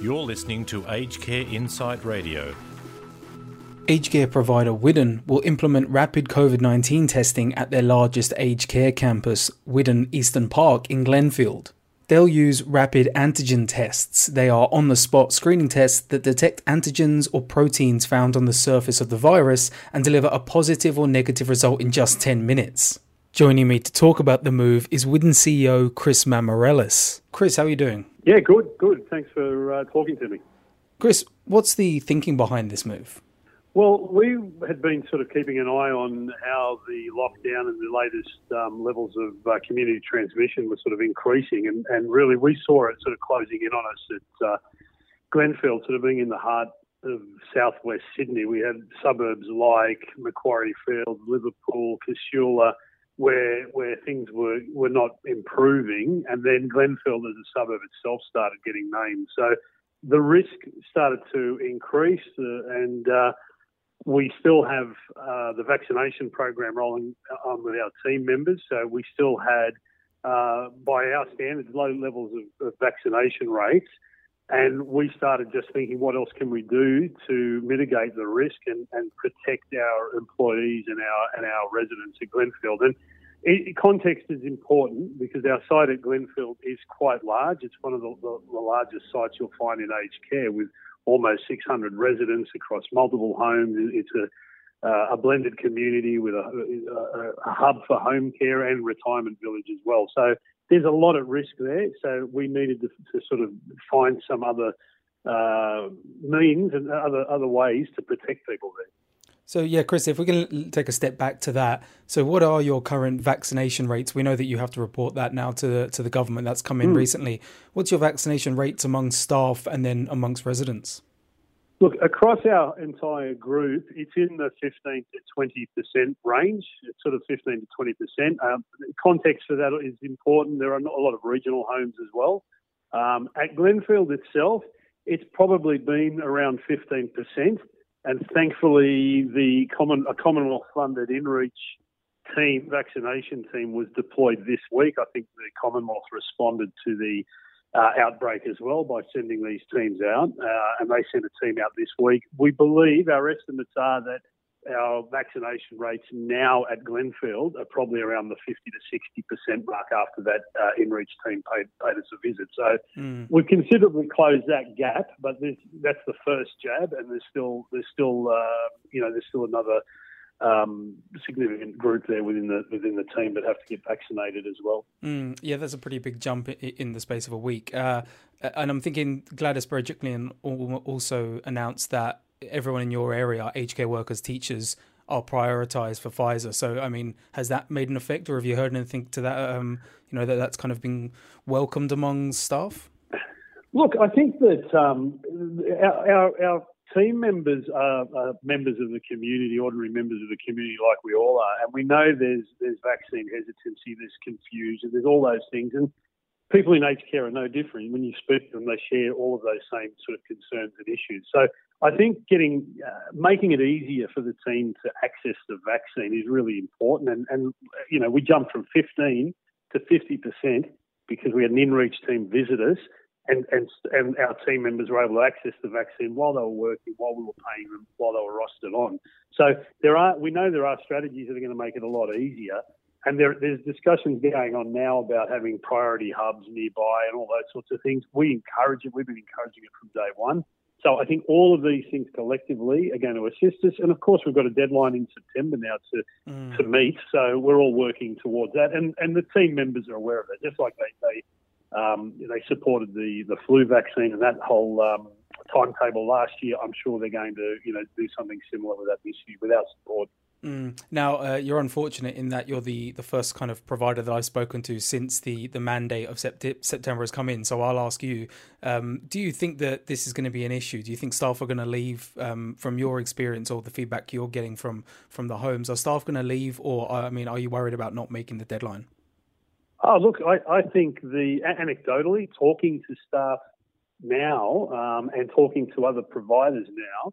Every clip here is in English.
You're listening to Aged Care Insight Radio. Aged care provider Whiddon will implement rapid COVID 19 testing at their largest aged care campus, Whiddon Easton Park in Glenfield. They'll use rapid antigen tests. They are on the spot screening tests that detect antigens or proteins found on the surface of the virus and deliver a positive or negative result in just 10 minutes. Joining me to talk about the move is Whiddon CEO Chris Mamarelis. Chris, how are you doing? Yeah, good, good. Thanks for uh, talking to me. Chris, what's the thinking behind this move? Well, we had been sort of keeping an eye on how the lockdown and the latest um, levels of uh, community transmission were sort of increasing, and, and really we saw it sort of closing in on us at uh, Glenfield, sort of being in the heart of southwest Sydney. We had suburbs like Macquarie Field, Liverpool, Casula, where where things were, were not improving, and then Glenfield as a suburb itself started getting named. So the risk started to increase, uh, and uh, we still have uh, the vaccination program rolling on with our team members. So we still had, uh, by our standards, low levels of, of, vaccination rates. And we started just thinking, what else can we do to mitigate the risk and, and protect our employees and our and our residents at Glenfield? And it, context is important because our site at Glenfield is quite large. It's one of the, the, the largest sites you'll find in aged care with almost 600 residents across multiple homes. It's a, uh, a blended community with a, a, a, hub for home care and retirement village as well. So there's a lot at risk there. So we needed to, to sort of find some other uh, means and other other ways to protect people there. So yeah, Chris, if we can take a step back to that. So what are your current vaccination rates? We know that you have to report that now to the, to the government. That's come in mm. recently. What's your vaccination rates among staff and then amongst residents? Look, across our entire group, it's in the 15 to 20 percent range. It's sort of 15 to 20 percent. Um, context for that is important. There are a lot of regional homes as well. Um, at Glenfield itself, it's probably been around 15 percent. And thankfully, the common, a Commonwealth-funded InReach team, vaccination team, was deployed this week. I think the Commonwealth responded to the uh, outbreak as well by sending these teams out, uh, and they sent a team out this week. We believe our estimates are that our vaccination rates now at Glenfield are probably around the 50 to 60 percent mark after that uh, InReach team paid, paid us a visit. So mm. we've considerably closed that gap, but that's the first jab, and there's still there's still uh, you know there's still another um, significant group there within the within the team that have to get vaccinated as well. Mm, yeah, that's a pretty big jump in the space of a week. Uh, and I'm thinking Gladys Berejiklian also announced that everyone in your area, aged care workers, teachers, are prioritised for Pfizer. So, I mean, has that made an effect, or have you heard anything to that? Um, you know, that that's kind of been welcomed among staff. Look, I think that um, our, our, our, team members are, are, members of the community, ordinary members of the community, like we all are, and we know there's there's vaccine hesitancy, there's confusion, there's all those things, and people in aged care are no different. When you speak to them, they share all of those same sort of concerns and issues. So I think getting uh, making it easier for the team to access the vaccine is really important. And, and you know, we jumped from 15 to 50 percent because we had an in-reach team visit us, and, and and our team members were able to access the vaccine while they were working, while we were paying them, while they were rostered on. So there are we know there are strategies that are going to make it a lot easier. And there, there's discussions going on now about having priority hubs nearby and all those sorts of things. We encourage it. We've been encouraging it from day one. So I think all of these things collectively are going to assist us. And of course, we've got a deadline in September now to mm. to meet. So we're all working towards that. And and the team members are aware of it, just like they they um, they supported the the flu vaccine and that whole um, timetable last year. I'm sure they're going to you know do something similar with that this year with our support. Mm. Now, uh, you're unfortunate in that you're the, the first kind of provider that I've spoken to since the, the mandate of sept- September has come in. So I'll ask you um, do you think that this is going to be an issue? Do you think staff are going to leave um, from your experience or the feedback you're getting from, from the homes? Are staff going to leave, or I mean, are you worried about not making the deadline? Oh, look, I, I think the anecdotally talking to staff now um, and talking to other providers now,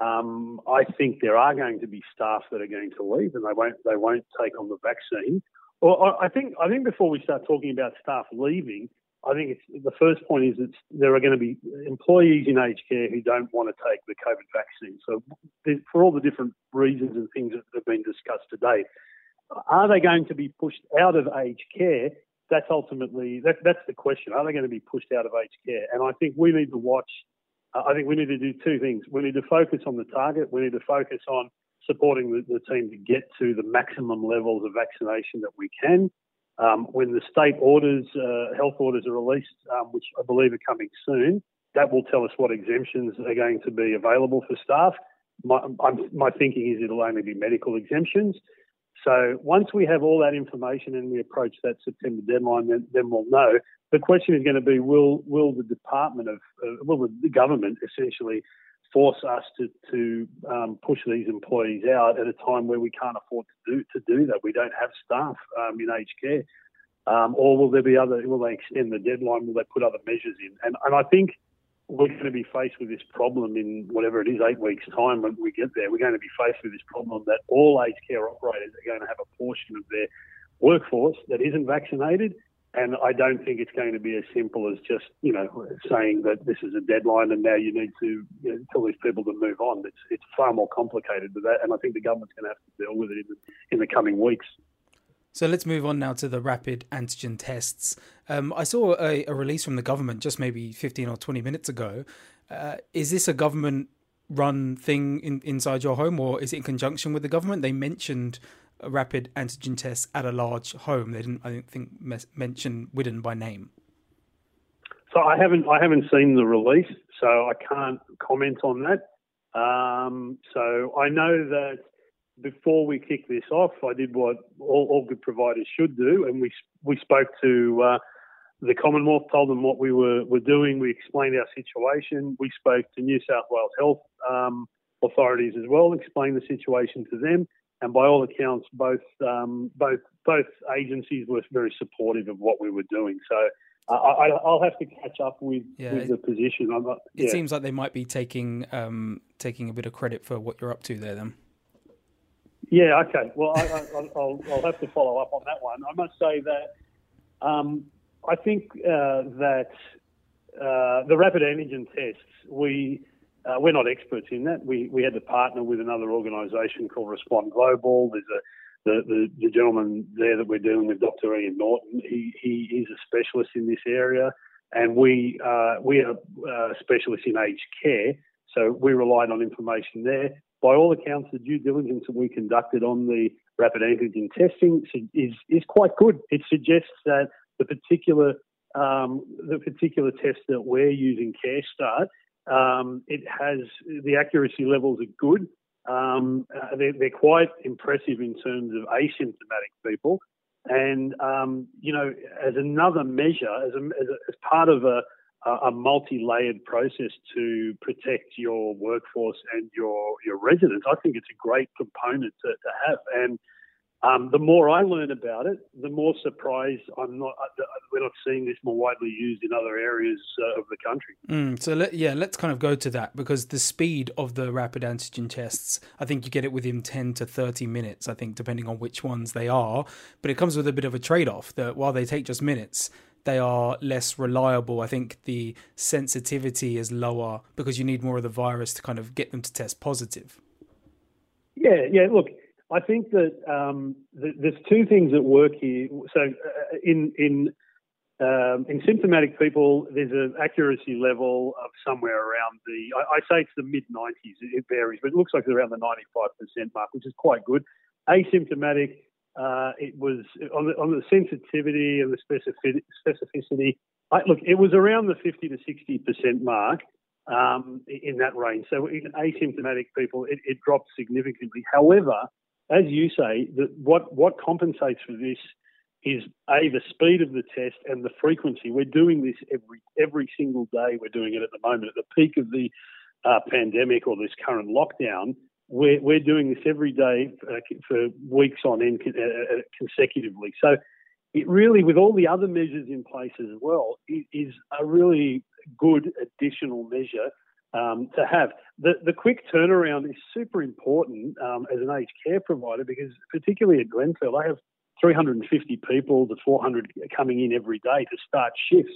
um, I think there are going to be staff that are going to leave, and they won't they won't take on the vaccine. Well, I think I think before we start talking about staff leaving, I think the first point is that there are going to be employees in aged care who don't want to take the COVID vaccine. So, for all the different reasons and things that have been discussed today, are they going to be pushed out of aged care? That's ultimately that, that's the question. Are they going to be pushed out of aged care? And I think we need to watch. Uh, I think we need to do two things. We need to focus on the target. We need to focus on supporting the, the team to get to the maximum levels of vaccination that we can. Um, when the state orders, uh, health orders are released, um, which I believe are coming soon, that will tell us what exemptions are going to be available for staff. My, my thinking is it'll only be medical exemptions. So once we have all that information and we approach that September deadline, then, then we'll know. The question is going to be: Will will the department of uh, will the government essentially force us to to um, push these employees out at a time where we can't afford to do to do that? We don't have staff um, in aged care, um, or will there be other? Will they extend the deadline? Will they put other measures in? And and I think we're going to be faced with this problem in whatever it is, eight weeks' time when we get there. We're going to be faced with this problem that all aged care operators are going to have a portion of their workforce that isn't vaccinated. And I don't think it's going to be as simple as just, you know, saying that this is a deadline and now you need to you know, tell these people to move on. It's, it's far more complicated than that. And I think the government's going to have to deal with it in the, in the coming weeks. So let's move on now to the rapid antigen tests. Um, I saw a, a, release from the government just maybe 15 or 20 minutes ago. Uh, is this a government run thing in, inside your home or is it in conjunction with the government? They mentioned rapid antigen tests at a large home. They didn't, I don't think, mes- mention Whiddon by name. So I haven't, I haven't seen the release, so I can't comment on that. Um, so I know that before we kick this off, I did what all, all good providers should do, and we we spoke to uh, the Commonwealth, told them what we were, were doing. We explained our situation. We spoke to New South Wales Health um, authorities as well, explained the situation to them, and by all accounts, both um, both both agencies were very supportive of what we were doing. So. I, will have to catch up with, yeah, with the position. Not, yeah. It seems like they might be taking um, taking a bit of credit for what you're up to there. Then. Yeah, okay. Well, I, will have to follow up on that one. I must say that um, I think uh, that uh, the rapid antigen tests, we uh, we're not experts in that. We we had to partner with another organisation called Respond Global. There's a the, the, the, gentleman there that we're dealing with, Dr. Ian Norton. He he is a specialist in this area, and we uh, we are uh, specialists in aged care. So we relied on information there by all accounts, the due diligence that we conducted on the rapid antigen testing is is quite good. It suggests that the particular um, the particular test that we're using, CareStart, um, it has the accuracy levels are good. Um, uh, they're, they're, quite impressive in terms of asymptomatic people, and um, you know, as another measure, as, a, as, a, as part of a a multi-layered process to protect your workforce and your your residents. I think it's a great component to, to have. And um, the more I learn about it, the more surprised I'm not. Uh, we're not seeing this more widely used in other areas uh, of the country. Mm, so let, yeah, let's kind of go to that because the speed of the rapid antigen tests, I think you get it within 10 to 30 minutes. I think depending on which ones they are, but it comes with a bit of a trade-off that while they take just minutes, they are less reliable. I think the sensitivity is lower because you need more of the virus to kind of get them to test positive. Yeah, yeah. Look, I think that um, th- there's two things at work here. So, uh, in in um, in symptomatic people, there's an accuracy level of somewhere around the. I, I say it's the mid 90s. It varies, but it looks like it's around the 95% mark, which is quite good. Asymptomatic, uh, it was on the, on the sensitivity and the specificity. I, look, it was around the 50 to 60 percent mark um, in that range. So in asymptomatic people, it, it dropped significantly. However, as you say, the, what what compensates for this is a the speed of the test and the frequency. We're doing this every every single day. We're doing it at the moment at the peak of the uh, pandemic or this current lockdown we're, we're doing this every day for, for weeks on end uh, uh, consecutively. So it really, with all the other measures in place as well, it is a really good additional measure um, to have. The, the quick turnaround is super important um, as an aged care provider because, particularly at Glenfield, I have 350 people to 400 coming in every day to start shifts.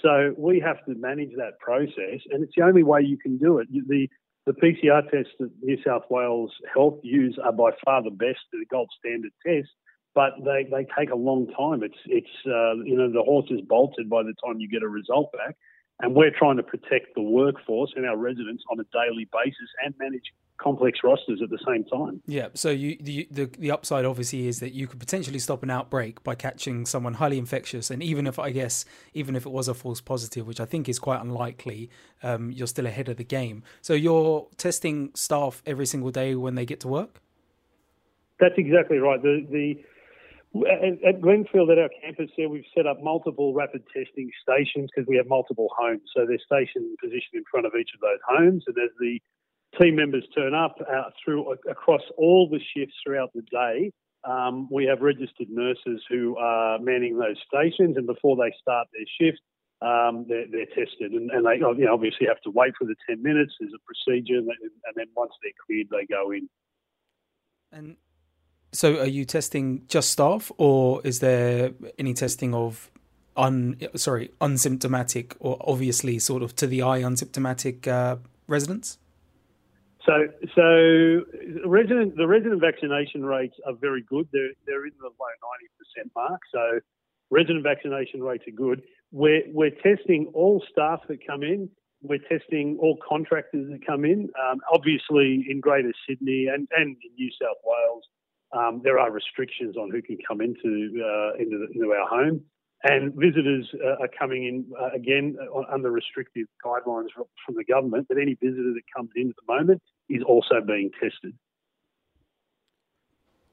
So we have to manage that process, and it's the only way you can do it. The the PCR tests that New South Wales Health use are by far the best, the gold standard test, but they, they take a long time. It's it's uh, you know the horse is bolted by the time you get a result back, and we're trying to protect the workforce and our residents on a daily basis and manage complex rosters at the same time. Yeah. So you, the, the the upside obviously is that you could potentially stop an outbreak by catching someone highly infectious, and even if I guess even if it was a false positive, which I think is quite unlikely, um, you're still ahead of the game. So you're testing staff every single day when they get to work. That's exactly right. The the at Glenfield, at our campus there, we've set up multiple rapid testing stations because we have multiple homes. So they're stationed positioned in front of each of those homes, and as the team members turn up uh, through across all the shifts throughout the day. Um, we have registered nurses who are manning those stations, and before they start their shift, um, they're, they're, tested, and, and they you know, obviously have to wait for the ten minutes. There's a procedure, and then once they're cleared, they go in. And so, are you testing just staff, or is there any testing of un sorry unsymptomatic or obviously sort of to the eye unsymptomatic uh, residents? So, so resident the resident vaccination rates are very good. They're they're in the low ninety percent mark. So, resident vaccination rates are good. We're we're testing all staff that come in. We're testing all contractors that come in. Um, obviously, in Greater Sydney and, and in New South Wales, um, there are restrictions on who can come into uh, into, the, into our home. And visitors uh, are coming in uh, again uh, under restrictive guidelines from the government. But any visitor that comes in at the moment is also being tested.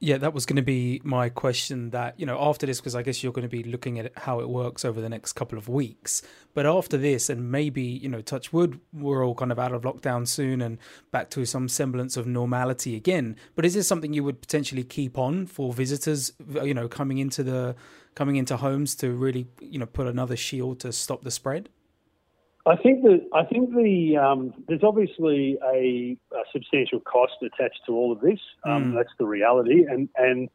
Yeah, that was going to be my question. That you know, after this, because I guess you're going to be looking at how it works over the next couple of weeks. But after this, and maybe you know, touch wood, we're all kind of out of lockdown soon and back to some semblance of normality again. But is this something you would potentially keep on for visitors? You know, coming into the coming into homes to really you know put another shield to stop the spread. I think that I think the um, there's obviously a, a, substantial cost attached to all of this. Um, mm. That's the reality, and and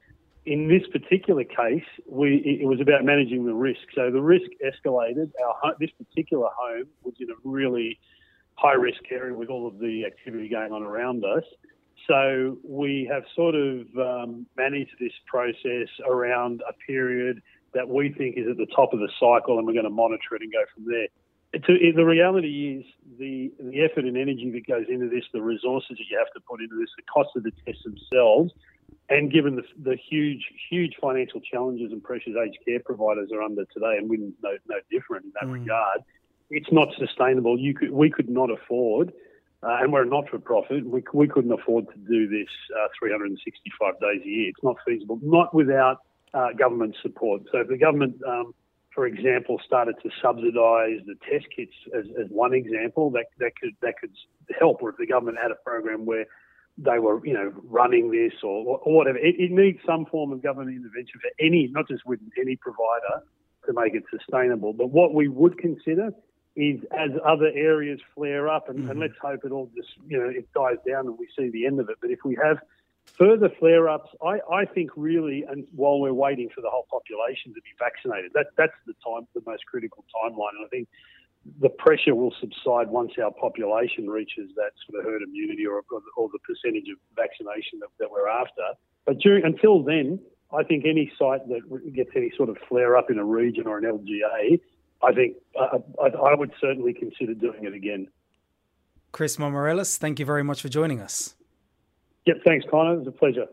in this particular case, we it was about managing the risk. So the risk escalated. Our this particular home was in a really high risk area with all of the activity going on around us. So we have sort of um, managed this process around a period that we think is at the top of the cycle, and we're going to monitor it and go from there the reality is the the effort and energy that goes into this, the resources that you have to put into this, the cost of the tests themselves, and given the, the huge huge financial challenges and pressures aged care providers are under today, and we're no, no different in that mm. regard, it's not sustainable. You could we could not afford. Uh, and we're a not-for-profit. We, we couldn't afford to do this uh, 365 days a year. It's not feasible, not without uh, government support. So if the government um, for example, started to subsidise the test kits as, as one example that, that could that could help, or if the government had a program where they were, you know, running this or, or whatever. It, it, needs some form of government intervention for any, not just with any provider, to make it sustainable. But what we would consider is as other areas flare up, and, mm-hmm. and let's hope it all just, you know, it dies down and we see the end of it. But if we have Further flare ups, I, I think really, and while we're waiting for the whole population to be vaccinated, that, that's the time, the most critical timeline. And I think the pressure will subside once our population reaches that sort of herd immunity or, or the percentage of vaccination that, that we're after. But during, until then, I think any site that gets any sort of flare up in a region or an LGA, I think uh, I, I would certainly consider doing it again. Chris Mamarelis, thank you very much for joining us. Yep, thanks, Connor. It was a pleasure.